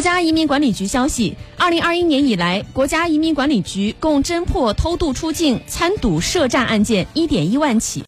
国家移民管理局消息二零二一年以来国家移民管理局共侦破偷渡出境参赌涉诈案件一点一万起。